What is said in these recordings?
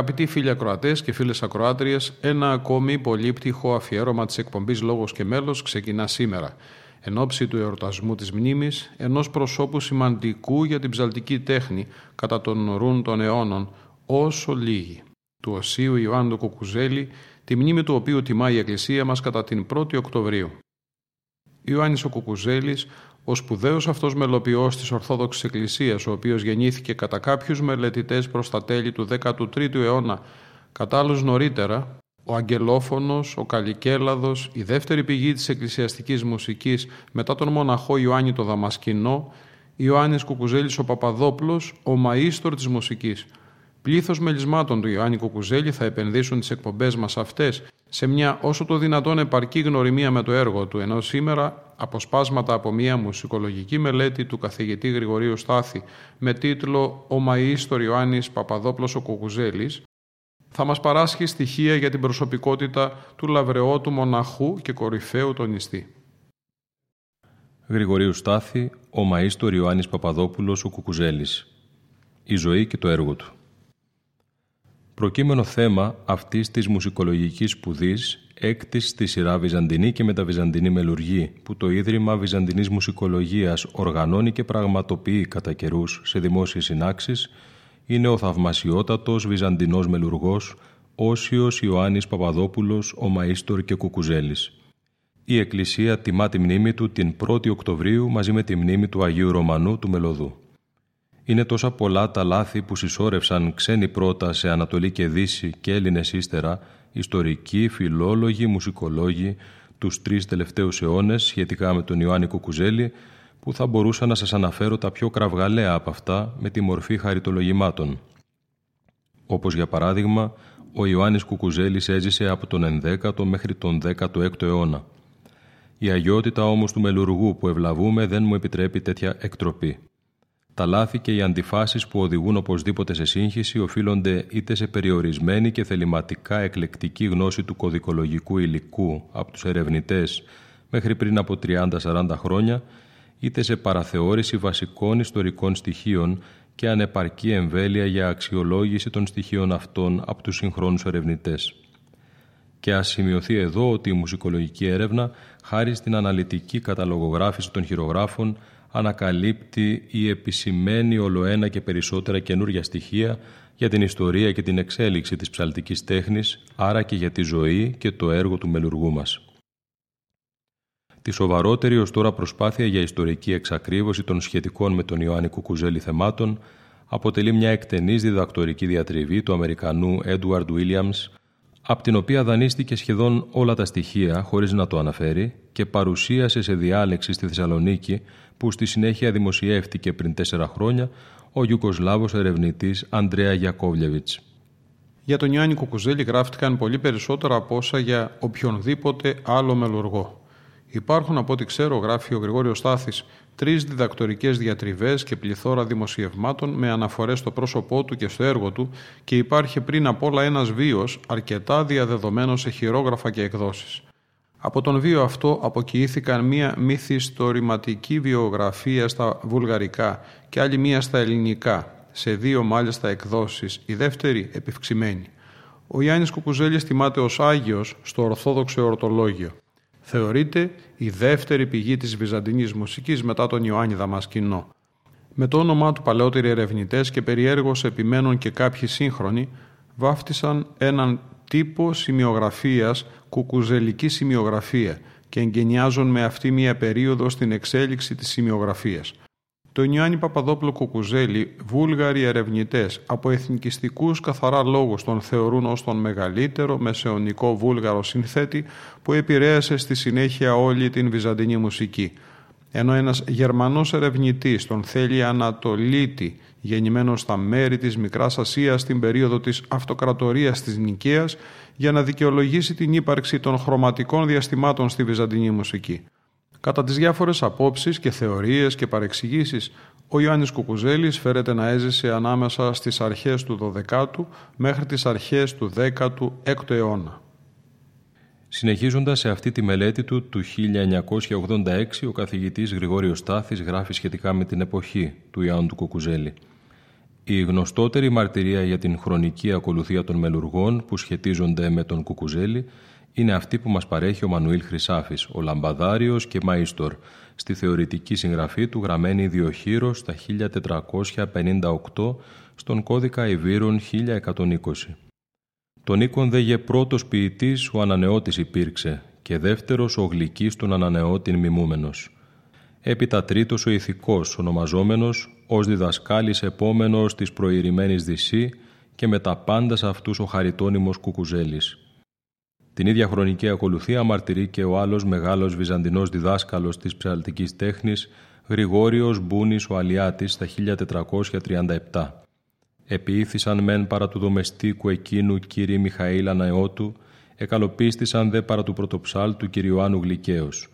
Αγαπητοί φίλοι ακροατές και φίλες ακροάτριες, ένα ακόμη πολύπτυχο αφιέρωμα της εκπομπής Λόγος και Μέλος ξεκινά σήμερα. Εν ώψη του εορτασμού της μνήμης, ενός προσώπου σημαντικού για την ψαλτική τέχνη κατά των ρούν των αιώνων, όσο λίγοι, του Οσίου Ιωάννου Κουκουζέλη, τη μνήμη του οποίου τιμά η Εκκλησία μας κατά την 1η Οκτωβρίου. Ιωάννης ο Κουκουζέλης, ο σπουδαίος αυτός μελοποιός της Ορθόδοξης Εκκλησίας, ο οποίος γεννήθηκε κατά κάποιους μελετητές προς τα τέλη του 13ου αιώνα, κατά νωρίτερα, ο Αγγελόφωνος, ο Καλικέλαδος, η δεύτερη πηγή της εκκλησιαστικής μουσικής μετά τον μοναχό Ιωάννη το Δαμασκηνό, Ιωάννης Κουκουζέλης ο Παπαδόπλος, ο μαΐστορ της μουσικής. Πλήθος μελισμάτων του Ιωάννη Κουκουζέλη θα επενδύσουν τις εκπομπές μας αυτές σε μια όσο το δυνατόν επαρκή γνωριμία με το έργο του, ενώ σήμερα αποσπάσματα από μια μουσικολογική μελέτη του καθηγητή Γρηγορίου Στάθη με τίτλο «Ο Μαΐστορ Ιωάννης Παπαδόπλος ο Κουκουζέλης» θα μας παράσχει στοιχεία για την προσωπικότητα του λαβρεότου μοναχού και κορυφαίου τον νηστή. Γρηγορίου Στάθη, ο Μαΐστορ Ιωάννης Παπαδόπουλος, ο Κουκουζέλης. Η ζωή και το έργο του. Προκείμενο θέμα αυτής της μουσικολογικής σπουδής έκτης στη σειρά Βυζαντινή και μεταβυζαντινή μελουργή που το Ίδρυμα Βυζαντινής Μουσικολογίας οργανώνει και πραγματοποιεί κατά καιρούς σε δημόσιες συνάξεις είναι ο θαυμασιότατος Βυζαντινός μελουργός Όσιος Ιωάννης Παπαδόπουλος, ο Μαΐστορ και Κουκουζέλης. Η Εκκλησία τιμά τη μνήμη του την 1η Οκτωβρίου μαζί με τη μνήμη του Αγίου Ρωμανού του Μελωδού. Είναι τόσα πολλά τα λάθη που συσσόρευσαν ξένοι πρώτα σε Ανατολή και Δύση και Έλληνες ύστερα, ιστορικοί, φιλόλογοι, μουσικολόγοι, τους τρεις τελευταίους αιώνες σχετικά με τον Ιωάννη Κουκουζέλη, που θα μπορούσα να σας αναφέρω τα πιο κραυγαλαία από αυτά με τη μορφή χαριτολογημάτων. Όπως για παράδειγμα, ο Ιωάννης Κουκουζέλης έζησε από τον 11ο μέχρι τον 16ο αιώνα. Η αγιότητα όμως του μελουργού που ευλαβούμε δεν μου επιτρέπει τέτοια εκτροπή. Τα λάθη και οι αντιφάσεις που οδηγούν οπωσδήποτε σε σύγχυση οφείλονται είτε σε περιορισμένη και θεληματικά εκλεκτική γνώση του κωδικολογικού υλικού από τους ερευνητές μέχρι πριν από 30-40 χρόνια, είτε σε παραθεώρηση βασικών ιστορικών στοιχείων και ανεπαρκή εμβέλεια για αξιολόγηση των στοιχείων αυτών από τους συγχρόνους ερευνητές. Και ας σημειωθεί εδώ ότι η μουσικολογική έρευνα, χάρη στην αναλυτική καταλογογράφηση των χειρογράφων, ανακαλύπτει ή επισημαίνει ολοένα και περισσότερα καινούργια στοιχεία για την ιστορία και την εξέλιξη της ψαλτικής τέχνης, άρα και για τη ζωή και το έργο του μελουργού μας. Τη σοβαρότερη ως τώρα προσπάθεια για ιστορική εξακρίβωση των σχετικών με τον Ιωάννη Κουκουζέλη θεμάτων αποτελεί μια εκτενής διδακτορική διατριβή του Αμερικανού Edward Williams, από την οποία δανείστηκε σχεδόν όλα τα στοιχεία χωρίς να το αναφέρει και παρουσίασε σε διάλεξη στη Θεσσαλονίκη που στη συνέχεια δημοσιεύτηκε πριν τέσσερα χρόνια ο Ιουκοσλάβος ερευνητής Αντρέα Γιακόβλεβιτς. Για τον Ιωάννη Κουκουζέλη γράφτηκαν πολύ περισσότερα από όσα για οποιονδήποτε άλλο μελουργό. Υπάρχουν, από ό,τι ξέρω, γράφει ο Γρηγόριος Στάθης, τρεις διδακτορικές διατριβές και πληθώρα δημοσιευμάτων με αναφορές στο πρόσωπό του και στο έργο του και υπάρχει πριν απ' όλα ένας βίος αρκετά διαδεδομένος σε χειρόγραφα και εκδόσεις. Από τον βίο αυτό αποκοιήθηκαν μία μυθιστορηματική βιογραφία στα βουλγαρικά και άλλη μία στα ελληνικά, σε δύο μάλιστα εκδόσεις, η δεύτερη επιυξημένη. Ο Γιάννης Κουκουζέλης τιμάται ως Άγιος στο Ορθόδοξο Εορτολόγιο θεωρείται η δεύτερη πηγή της βυζαντινής μουσικής μετά τον Ιωάννη Δαμασκηνό. Με το όνομά του παλαιότεροι ερευνητές και περιέργως επιμένουν και κάποιοι σύγχρονοι βάφτισαν έναν τύπο σημειογραφίας κουκουζελική σημειογραφία και εγκαινιάζουν με αυτή μία περίοδο στην εξέλιξη της σημειογραφίας. Τον Ιωάννη Παπαδόπουλο Κουκουζέλη, βούλγαροι ερευνητές από εθνικιστικούς καθαρά λόγους τον θεωρούν ως τον μεγαλύτερο μεσαιωνικό βούλγαρο συνθέτη που επηρέασε στη συνέχεια όλη την βυζαντινή μουσική. Ενώ ένας Γερμανός ερευνητής τον θέλει Ανατολίτη, γεννημένος στα μέρη της Μικράς Ασίας στην περίοδο της αυτοκρατορίας της Νικαίας, για να δικαιολογήσει την ύπαρξη των χρωματικών διαστημάτων στη βυζαντινή μουσική. Κατά τις διάφορες απόψεις και θεωρίες και παρεξηγήσεις, ο Ιωάννης Κουκουζέλης φέρεται να έζησε ανάμεσα στις αρχές του 12ου μέχρι τις αρχές του 16ου αιώνα. Συνεχίζοντας σε αυτή τη μελέτη του του 1986, ο καθηγητής Γρηγόριος Στάθης γράφει σχετικά με την εποχή του Ιωάννου του Κουκουζέλη. Η γνωστότερη μαρτυρία για την χρονική ακολουθία των μελουργών που σχετίζονται με τον Κουκουζέλη είναι αυτή που μας παρέχει ο Μανουήλ Χρυσάφης, ο Λαμπαδάριος και Μαΐστορ, στη θεωρητική συγγραφή του γραμμένη Διοχείρο στα 1458 στον κώδικα Ιβύρων 1120. Τον οίκον δε πρώτος ποιητής ο ανανεώτης υπήρξε και δεύτερος ο γλυκής τον ανανεώτην μιμούμενος. Έπειτα τρίτος ο ηθικός ονομαζόμενος ως διδασκάλης επόμενος της προηρημένης Δυσσή και με τα πάντα σε αυτούς ο χαριτώνυμος Κουκουζέλης. Την ίδια χρονική ακολουθία μαρτυρεί και ο άλλος μεγάλος βυζαντινός διδάσκαλος της ψαλτικής τέχνης, Γρηγόριος Μπούνης ο Αλιάτης στα 1437. Επιήθησαν μεν παρά του δομεστίκου εκείνου κύριε Μιχαήλ Αναεώτου, εκαλοπίστησαν δε παρά του πρωτοψάλτου Κυριωάννου Γλυκαίος.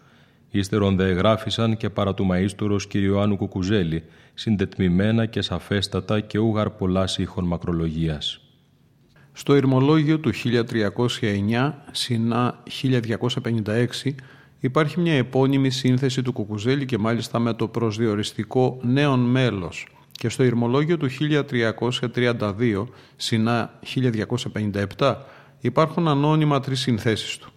Ύστερον δε εγγράφησαν και παρά του μαΐστορος Κυριωάννου Κουκουζέλη, συντετμημένα και σαφέστατα και ούγαρ πολλά σύχων μακρολογίας. Στο ηρμολόγιο του 1309, συνά 1256, υπάρχει μια επώνυμη σύνθεση του Κουκουζέλη και μάλιστα με το προσδιοριστικό νέον μέλος και στο ηρμολόγιο του 1332, συνά 1257, υπάρχουν ανώνυμα τρεις συνθέσεις του.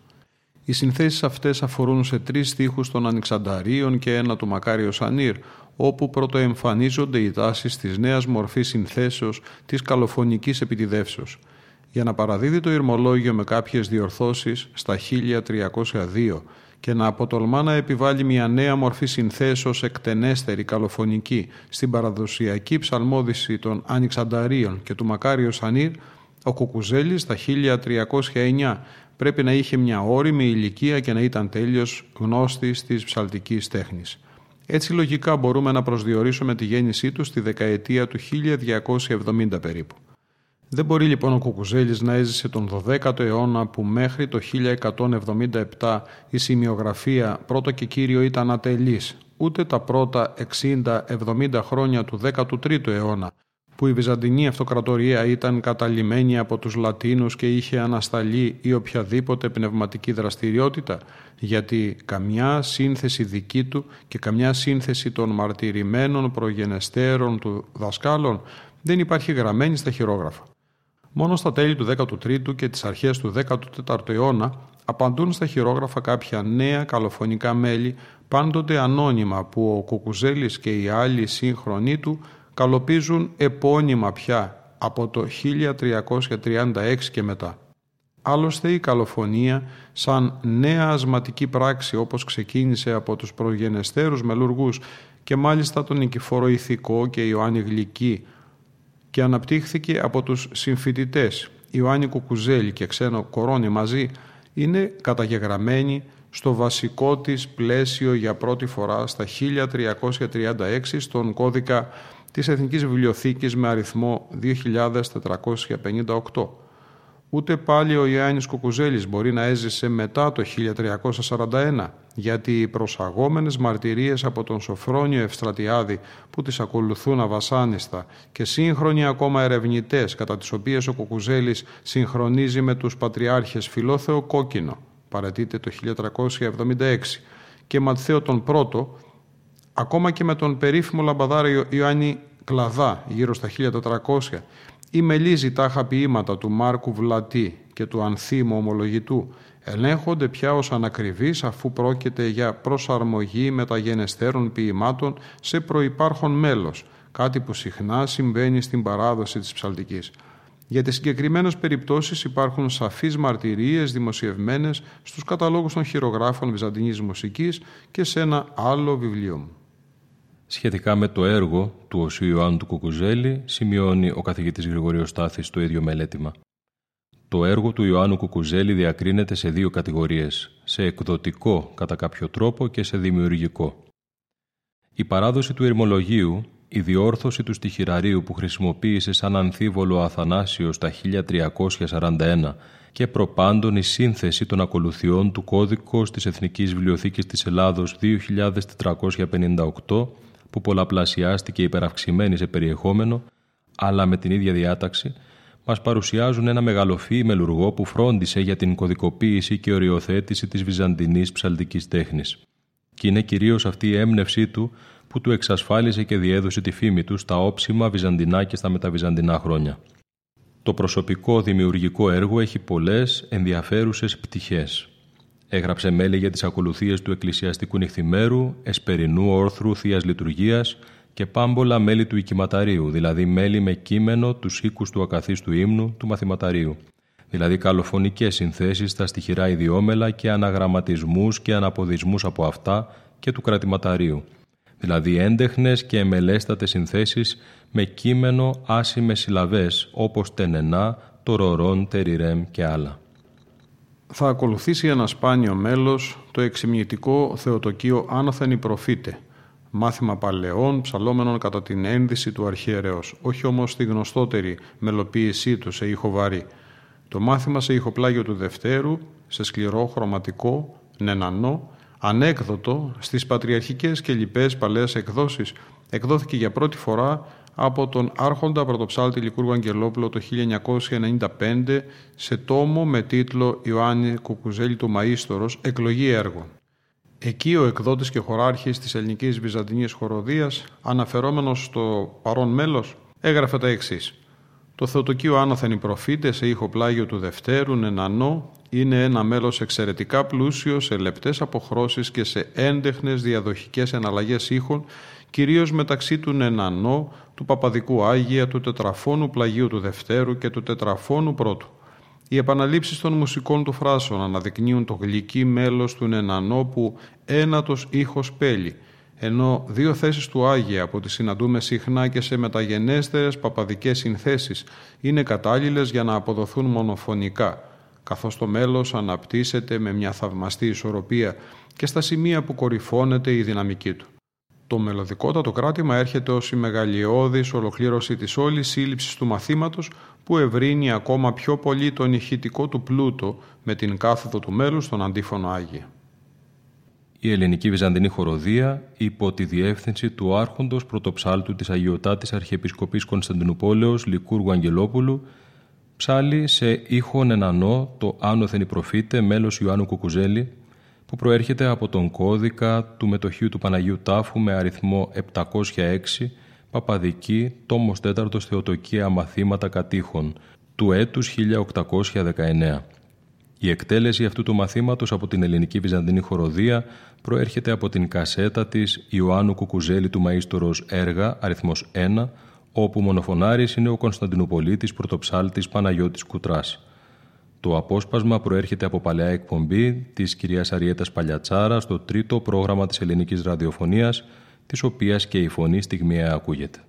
Οι συνθέσεις αυτές αφορούν σε τρεις στίχους των Ανοιξανταρίων και ένα του Μακάριο Σανίρ, όπου πρωτοεμφανίζονται οι τάσεις της νέας μορφής συνθέσεως της καλοφωνικής επιτιδεύσεως για να παραδίδει το ηρμολόγιο με κάποιες διορθώσεις στα 1302 και να αποτολμά να επιβάλλει μια νέα μορφή συνθέσεως εκτενέστερη καλοφωνική στην παραδοσιακή ψαλμόδηση των Ανοιξανταρίων και του Μακάριο Σανίρ, ο Κουκουζέλης στα 1309 πρέπει να είχε μια όρημη ηλικία και να ήταν τέλειος γνώστης της ψαλτικής τέχνης. Έτσι λογικά μπορούμε να προσδιορίσουμε τη γέννησή του στη δεκαετία του 1270 περίπου. Δεν μπορεί λοιπόν ο Κουκουζέλης να έζησε τον 12ο αιώνα που μέχρι το 1177 η σημειογραφία πρώτο και κύριο ήταν ατελής, ούτε τα πρώτα 60-70 χρόνια του 13ου αιώνα που η Βυζαντινή Αυτοκρατορία ήταν καταλημμένη από τους Λατίνους και είχε ανασταλεί ή οποιαδήποτε πνευματική δραστηριότητα, γιατί καμιά σύνθεση δική του και καμιά σύνθεση των μαρτυρημένων προγενεστέρων του δασκάλων δεν υπάρχει γραμμένη στα χειρόγραφα. Μόνο στα τέλη του 13ου και τις αρχές του 14ου αιώνα απαντούν στα χειρόγραφα κάποια νέα καλοφωνικά μέλη πάντοτε ανώνυμα που ο Κουκουζέλης και οι άλλοι σύγχρονοί του καλοπίζουν επώνυμα πια από το 1336 και μετά. Άλλωστε η καλοφωνία σαν νέα ασματική πράξη όπως ξεκίνησε από τους προγενεστέρους μελουργούς και μάλιστα τον Νικηφόρο Ηθικό και Ιωάννη Γλυκή και αναπτύχθηκε από τους συμφοιτητές Ιωάννη Κουκουζέλη και Ξένο Κορώνη μαζί είναι καταγεγραμμένη στο βασικό της πλαίσιο για πρώτη φορά στα 1336 στον κώδικα της Εθνικής Βιβλιοθήκης με αριθμό 2458. Ούτε πάλι ο Ιωάννης Κουκουζέλης μπορεί να έζησε μετά το 1341, γιατί οι προσαγόμενες μαρτυρίες από τον Σοφρόνιο Ευστρατιάδη που τις ακολουθούν αβασάνιστα και σύγχρονοι ακόμα ερευνητές κατά τις οποίες ο Κουκουζέλης συγχρονίζει με τους πατριάρχες Φιλόθεο Κόκκινο, παρατείται το 1376, και Ματθαίο τον Πρώτο, ακόμα και με τον περίφημο λαμπαδάριο Ιωάννη Κλαδά γύρω στα 1400 ή μελίζει τάχα ποίηματα του Μάρκου Βλατή και του Ανθίμου Ομολογητού ελέγχονται πια ως ανακριβείς αφού πρόκειται για προσαρμογή μεταγενεστέρων ποιημάτων σε προϋπάρχον μέλος, κάτι που συχνά συμβαίνει στην παράδοση της ψαλτικής. Για τις συγκεκριμένες περιπτώσεις υπάρχουν σαφείς μαρτυρίες δημοσιευμένες στους καταλόγους των χειρογράφων βυζαντινής μουσικής και σε ένα άλλο βιβλίο μου. Σχετικά με το έργο του Οσίου Ιωάννου του Κουκουζέλη, σημειώνει ο καθηγητής Γρηγορίος Στάθης στο ίδιο μελέτημα. Το έργο του Ιωάννου Κουκουζέλη διακρίνεται σε δύο κατηγορίες, σε εκδοτικό κατά κάποιο τρόπο και σε δημιουργικό. Η παράδοση του ερμολογίου, η διόρθωση του στοιχειραρίου που χρησιμοποίησε σαν αμφίβολο Αθανάσιος τα 1341 και προπάντων η σύνθεση των ακολουθιών του κώδικος της Εθνικής Βιβλιοθήκης της Ελλάδος 2458 που πολλαπλασιάστηκε υπεραυξημένη σε περιεχόμενο, αλλά με την ίδια διάταξη, μας παρουσιάζουν ένα μεγαλοφύη μελουργό που φρόντισε για την κωδικοποίηση και οριοθέτηση της βυζαντινής ψαλτικής τέχνης. Και είναι κυρίως αυτή η έμπνευσή του που του εξασφάλισε και διέδωσε τη φήμη του στα όψιμα βυζαντινά και στα μεταβυζαντινά χρόνια. Το προσωπικό δημιουργικό έργο έχει πολλές ενδιαφέρουσες πτυχές. Έγραψε μέλη για τις ακολουθίες του εκκλησιαστικού νυχθημέρου, εσπερινού όρθρου θείας λειτουργίας και πάμπολα μέλη του οικηματαρίου, δηλαδή μέλη με κείμενο τους οίκους του ακαθίστου ύμνου του μαθηματαρίου, δηλαδή καλοφωνικές συνθέσεις στα στοιχειρά ιδιόμελα και αναγραμματισμούς και αναποδισμούς από αυτά και του κρατηματαρίου, δηλαδή έντεχνες και εμελέστατες συνθέσεις με κείμενο άσημες συλλαβές όπως τενενά, τορορών, τεριρέμ και άλλα. Θα ακολουθήσει ένα σπάνιο μέλος το εξημνητικό θεοτοκείο Άνωθεν η Προφήτε, μάθημα παλαιών ψαλόμενων κατά την ένδυση του αρχιερέως, όχι όμως τη γνωστότερη μελοποίησή του σε ήχο βαρύ. Το μάθημα σε ηχοπλάγιο του Δευτέρου, σε σκληρό χρωματικό, νενανό, ανέκδοτο στις πατριαρχικές και λοιπές παλαιές εκδόσεις, εκδόθηκε για πρώτη φορά από τον άρχοντα πρωτοψάλτη Λικούργου Αγγελόπουλο το 1995 σε τόμο με τίτλο «Ιωάννη Κουκουζέλη του Μαΐστορος, εκλογή έργων». Εκεί ο εκδότης και χωράρχης της ελληνικής βυζαντινής χοροδίας, αναφερόμενος στο παρόν μέλος, έγραφε τα εξής. Το Θεοτοκείο άνωθεν οι προφήτες σε ήχο πλάγιο του Δευτέρου Νενανό είναι ένα μέλος εξαιρετικά πλούσιο σε λεπτές αποχρώσεις και σε έντεχνες διαδοχικές εναλλαγές ήχων κυρίως μεταξύ του Νενανό, του Παπαδικού Άγια, του Τετραφώνου Πλαγίου του Δευτέρου και του Τετραφώνου Πρώτου. Οι επαναλήψεις των μουσικών του φράσεων αναδεικνύουν το γλυκύ μέλος του Νενανό που ένατος ήχος πέλει, ενώ δύο θέσεις του Άγια που τις συναντούμε συχνά και σε μεταγενέστερες παπαδικές συνθέσεις είναι κατάλληλες για να αποδοθούν μονοφωνικά, καθώς το μέλος αναπτύσσεται με μια θαυμαστή ισορροπία και στα σημεία που κορυφώνεται η δυναμική του. Το μελωδικότατο κράτημα έρχεται ως η μεγαλειώδης ολοκλήρωση της όλης σύλληψης του μαθήματος που ευρύνει ακόμα πιο πολύ τον ηχητικό του πλούτο με την κάθοδο του μέλους στον αντίφωνο Άγια. Η ελληνική βυζαντινή χοροδία υπό τη διεύθυνση του άρχοντος πρωτοψάλτου της Αγιωτάτης Αρχιεπισκοπής Κωνσταντινούπολεως Λικούργου Αγγελόπουλου ψάλει σε ήχον ενανό το άνωθεν προφήτε μέλος Ιωάννου Κουκουζέλη που προέρχεται από τον κώδικα του μετοχείου του Παναγίου Τάφου με αριθμό 706 Παπαδική, τόμος 4 Θεοτοκία Μαθήματα Κατήχων του έτους 1819. Η εκτέλεση αυτού του μαθήματος από την ελληνική βυζαντινή χοροδία προέρχεται από την κασέτα της Ιωάννου Κουκουζέλη του Μαΐστορος έργα αριθμός 1 όπου μονοφωνάρης είναι ο Κωνσταντινοπολίτης πρωτοψάλτης Παναγιώτης Κουτράς. Το απόσπασμα προέρχεται από παλαιά εκπομπή της κυρίας Αριέτας Παλιατσάρα στο τρίτο πρόγραμμα της ελληνικής ραδιοφωνίας, της οποίας και η φωνή στιγμιαία ακούγεται.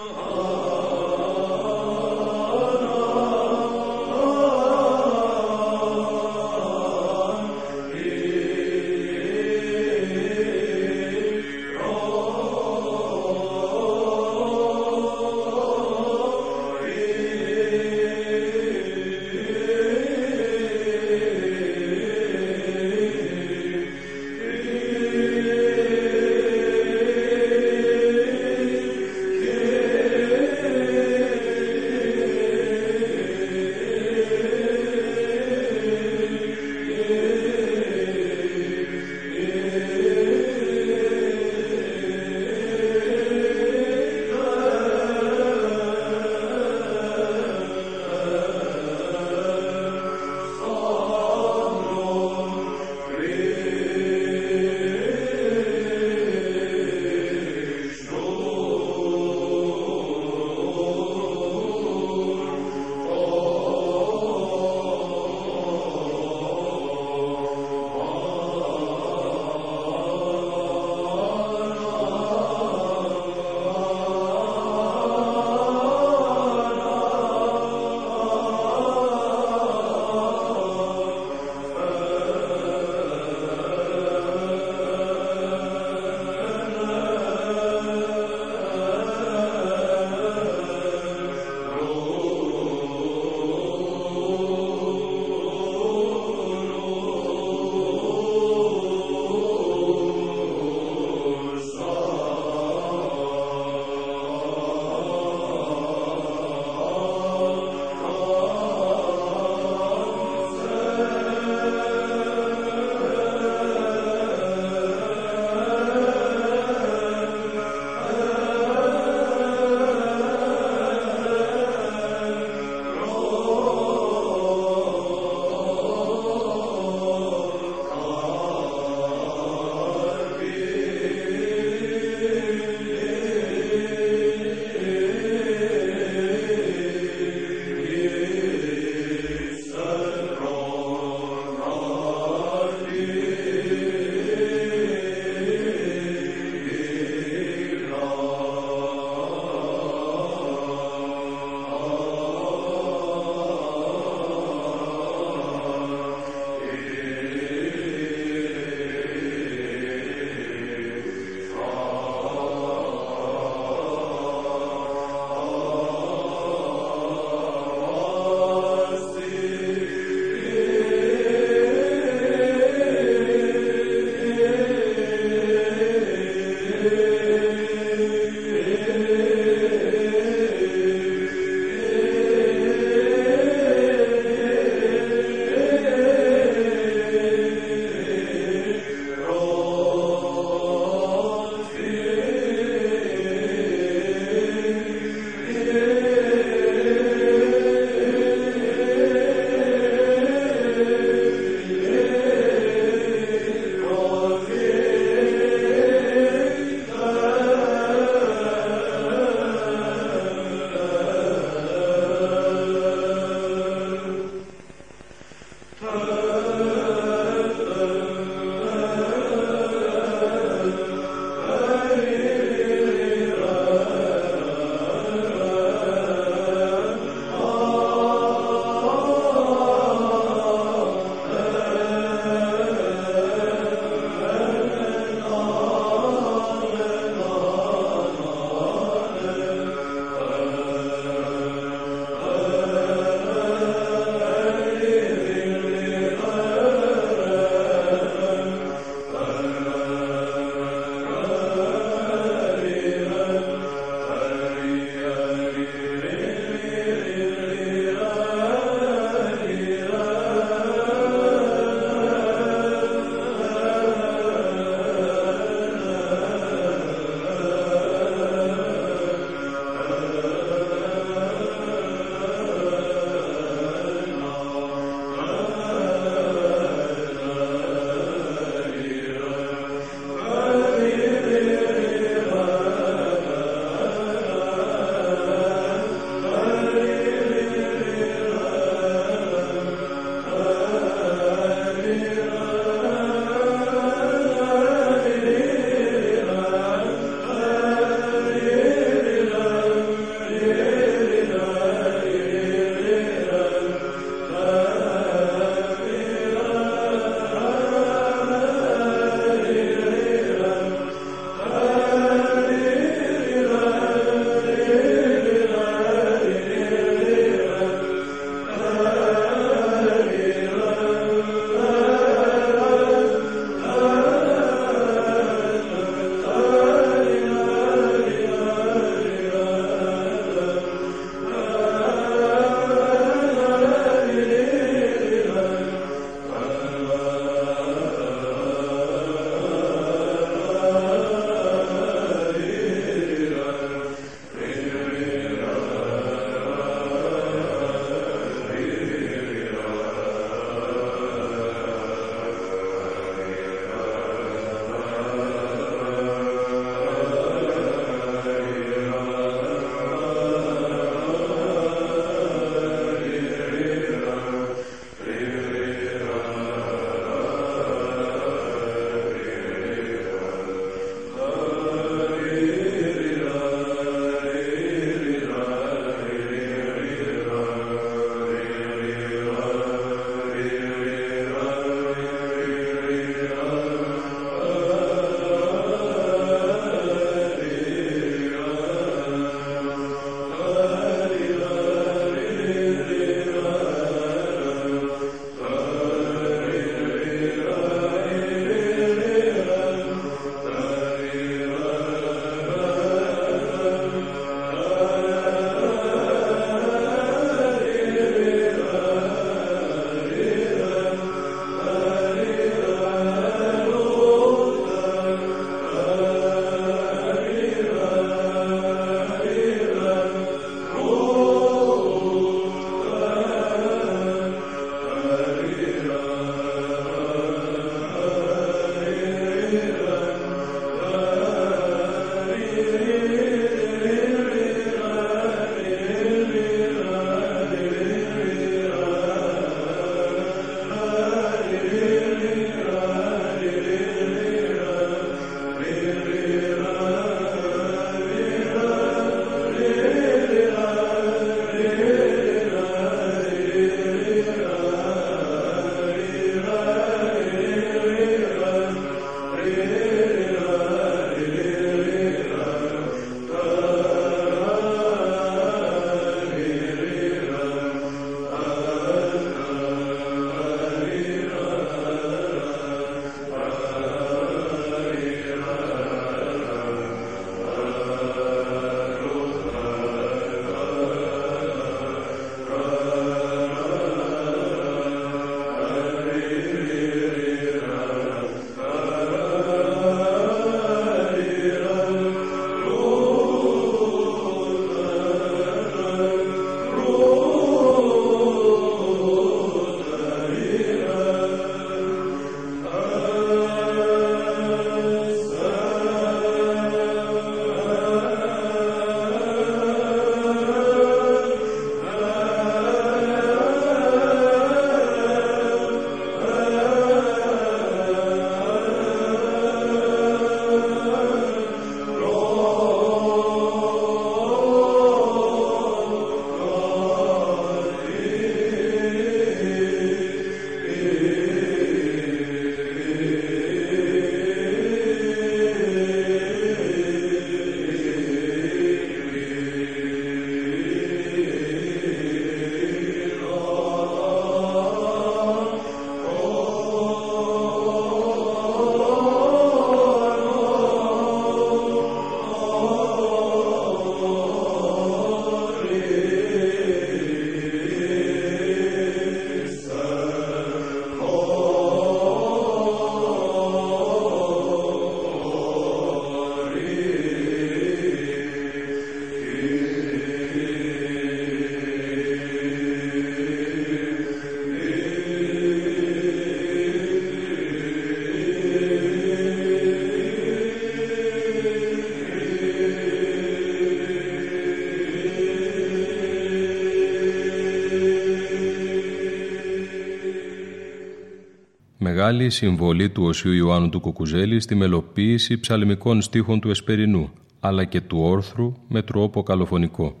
Μεγάλη συμβολή του Οσίου Ιωάννου του Κουκουζέλη στη μελοποίηση ψαλμικών στίχων του Εσπερινού, αλλά και του όρθρου με τρόπο καλοφωνικό.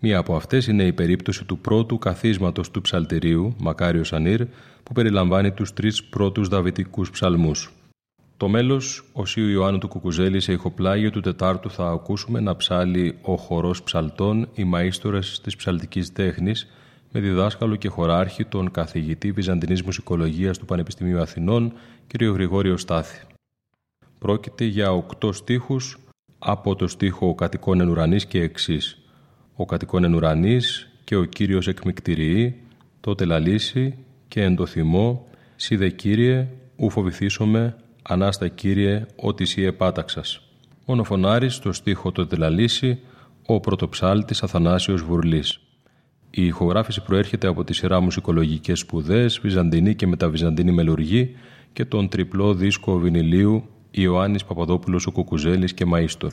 Μία από αυτές είναι η περίπτωση του πρώτου καθίσματος του ψαλτηρίου, Μακάριος Σανίρ, που περιλαμβάνει τους τρεις πρώτους δαβητικούς ψαλμούς. Το μέλος Οσίου Ιωάννου του Κουκουζέλη σε ηχοπλάγιο του Τετάρτου θα ακούσουμε να ψάλει ο χορός ψαλτών οι μαΐστορες της ψαλτικής τέχνης με διδάσκαλο και χωράρχη τον καθηγητή Βυζαντινής Μουσικολογίας του Πανεπιστημίου Αθηνών κ. Γρηγόριο Στάθη. Πρόκειται για οκτώ στίχους από το στίχο «Ο κατοικών εν ουρανής» και εξής. «Ο κατοικών εν ουρανής και ο Κύριος εκμυκτηριεί, τότε λαλήσει και εν το θυμό, σιδε Κύριε, ου φοβηθήσομαι, Ανάστα Κύριε, ότι σύ επάταξας. Μονοφωνάρης στο στίχο «Το λαλήσει» ο πρωτοψάλτης Αθανάσιος Βουρλής. Η ηχογράφηση προέρχεται από τη σειρά μουσικολογικές σπουδές, Βυζαντινή και μεταβυζαντινή μελουργή και τον τριπλό δίσκο βινιλίου Ιωάννης Παπαδόπουλος ο Κουκουζέλης και Μαΐστορ.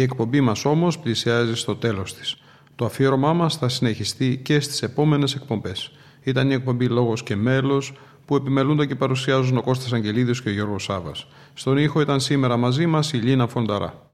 Η εκπομπή μας όμως πλησιάζει στο τέλος της. Το αφιέρωμά μας θα συνεχιστεί και στις επόμενες εκπομπές. Ήταν η εκπομπή Λόγος και Μέλος που επιμελούνται και παρουσιάζουν ο Κώστας Αγγελίδης και ο Γιώργος Σάβας. Στον ήχο ήταν σήμερα μαζί μας η Λίνα Φονταρά.